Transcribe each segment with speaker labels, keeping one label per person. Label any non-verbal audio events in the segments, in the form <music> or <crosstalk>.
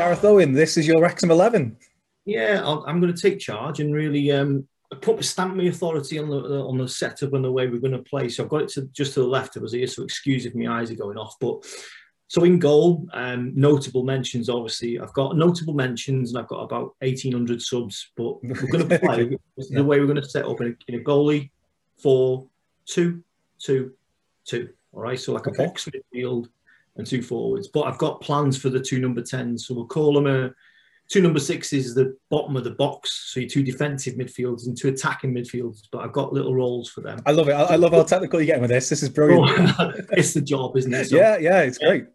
Speaker 1: Gareth Owen, this is your Wrexham 11.
Speaker 2: Yeah, i am going to take charge and really um, put stamp my authority on the on the setup and the way we're going to play. So I've got it to just to the left of us here, so excuse if my eyes are going off. But so in goal, um, notable mentions. Obviously, I've got notable mentions, and I've got about eighteen hundred subs. But we're going <laughs> to play yeah. the way we're going to set up in a, in a goalie, four, two, two, two. All right, so like a okay. box midfield and two forwards. But I've got plans for the two number tens, so we'll call them a two number sixes is the bottom of the box. So your two defensive midfielders and two attacking midfielders. But I've got little roles for them.
Speaker 1: I love it. I, love how technical you're getting with this. This is brilliant. <laughs>
Speaker 2: It's the job, isn't it?
Speaker 1: So, yeah, yeah, it's great.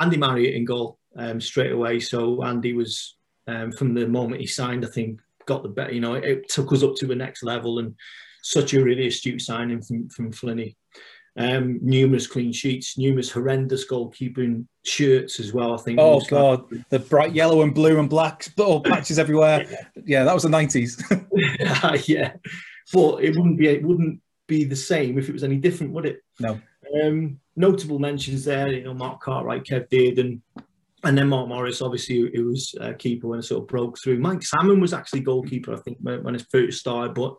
Speaker 2: Andy Marriott in goal um, straight away. So Andy was um, from the moment he signed, I think, got the better. You know, it, it, took us up to the next level, and such a really astute signing from from Flinney. Um, numerous clean sheets, numerous horrendous goalkeeping shirts as well. I think.
Speaker 1: Oh god, the bright yellow and blue and black little patches everywhere. <laughs> Yeah, that was the nineties. <laughs>
Speaker 2: yeah, but it wouldn't be it wouldn't be the same if it was any different, would it?
Speaker 1: No.
Speaker 2: Um, notable mentions there, you know, Mark Cartwright, Kev Dearden, and then Mark Morris, obviously, it was a keeper when it sort of broke through. Mike Salmon was actually goalkeeper, I think, when, when it first started, but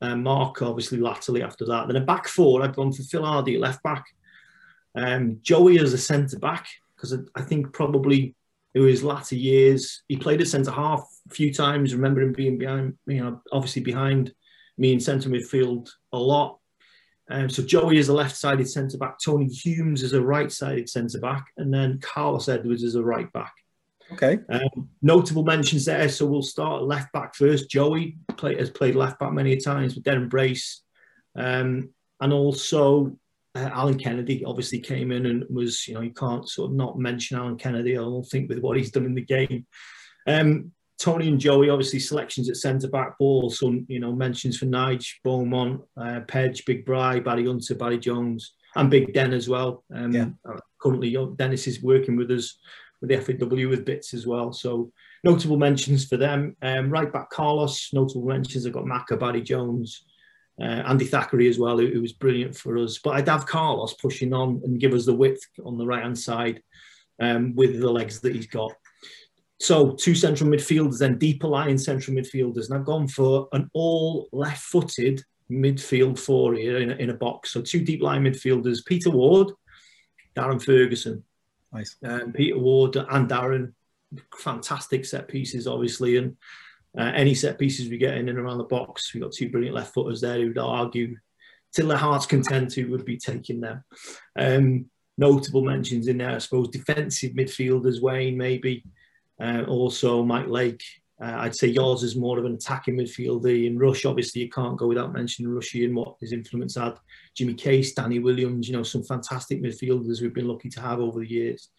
Speaker 2: um, Mark obviously latterly after that. Then a back four, I'd gone for Phil Hardy left back, um, Joey as a centre back because I, think probably in his latter years he played at centre half a few times. Remember him being behind, you know, obviously behind me in centre midfield a lot. Um, so Joey is a left-sided centre back, Tony Humes is a right-sided centre back, and then Carlos Edwards is a right back.
Speaker 1: Okay.
Speaker 2: Um, notable mentions there. So we'll start left back first. Joey play, has played left back many times with Deryn Brace. Um, and also uh, Alan Kennedy obviously came in and was, you know, you can't sort of not mention Alan Kennedy, I don't think, with what he's done in the game. Um, Tony and Joey, obviously selections at centre back, ball, so, you know, mentions for Nige, Beaumont, uh, Pedge, Big Bry, Barry Hunter, Barry Jones, and Big Den as well. Um, yeah. Uh, currently, Dennis is working with us the FAW with bits as well. So notable mentions for them. Um, right back Carlos, notable mentions. I've got Maka, Barry Jones, uh, Andy Thackeray as well, who, who, was brilliant for us. But I'd have Carlos pushing on and give us the width on the right hand side um, with the legs that he's got. So two central midfielders, then deeper lying central midfielders. And I've gone for an all left footed midfield four here in a, in a box. So two deep line midfielders, Peter Ward, Darren Ferguson.
Speaker 1: Nice.
Speaker 2: Um, Peter Ward and Darren, fantastic set pieces, obviously, and uh, any set pieces we get in and around the box, we've got two brilliant left footers there who'd argue till their heart's content who would be taking them. Um, notable mentions in there, I suppose, defensive midfielders, Wayne maybe, uh, also Mike Lake. Uh, I'd say yours is more of an attacking midfielder. Ian Rush, obviously, you can't go without mentioning Rushy and what his influence had. Jimmy Case, Danny Williams, you know, some fantastic midfielders we've been lucky to have over the years.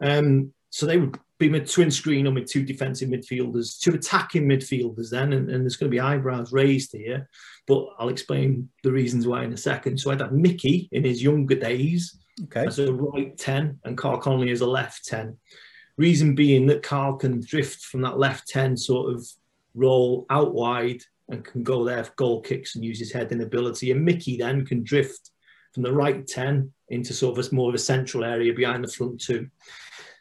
Speaker 2: Um, so they would be my twin screen on with two defensive midfielders, two attacking midfielders then, and, and, there's going to be eyebrows raised here, but I'll explain the reasons why in a second. So I'd have Mickey in his younger days
Speaker 1: okay.
Speaker 2: as a right 10 and Karl Connolly as a left 10. Reason being that Karl can drift from that left 10 sort of roll out wide and can go there for goal kicks and use his heading ability. And Mickey then can drift from the right 10 into sort of a, more of a central area behind the front two.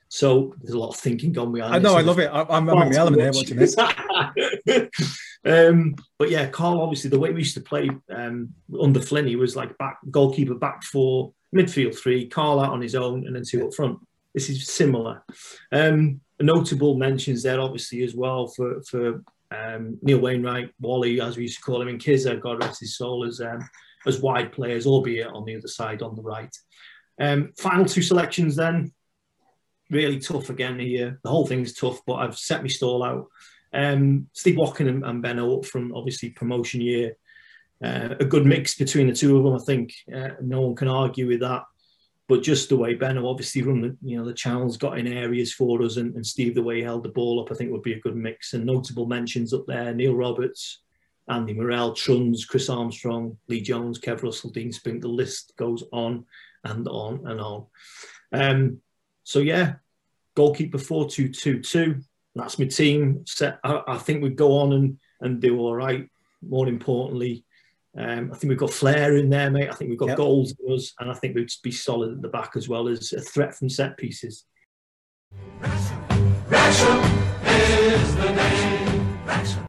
Speaker 2: So there's a lot of thinking gone behind.
Speaker 1: I know, I love it. I'm, I'm in the element here watching this. <laughs>
Speaker 2: um, but yeah, Karl, obviously, the way we used to play um, under Flinney was like back goalkeeper back four, midfield three, Karl out on his own, and then two up front. This is similar. Um, notable mentions there, obviously, as well for for um, Neil Wainwright, Wally, as we used to call him, and Kizza, God rest his soul, as um, as wide players, albeit on the other side on the right. Um, final two selections then, really tough again here. The whole thing's tough, but I've set my stall out. Um, Steve Watkin and, and Benno up from obviously promotion year. Uh, a good mix between the two of them, I think. Uh, no one can argue with that. But just the way Benno obviously run the, you know, the channels, got in areas for us, and, and Steve the way he held the ball up, I think would be a good mix. And notable mentions up there: Neil Roberts, Andy Morrell, Truns, Chris Armstrong, Lee Jones, Kev Russell, Dean Spink. The list goes on and on and on. Um, so yeah, goalkeeper four two two two. That's my team. Set. I, I think we'd go on and and do all right. More importantly, um, I think we've got flair in there, mate. I think we've got yep. goals in us, and I think we'd be solid at the back as well as a threat from set pieces. Russia, Russia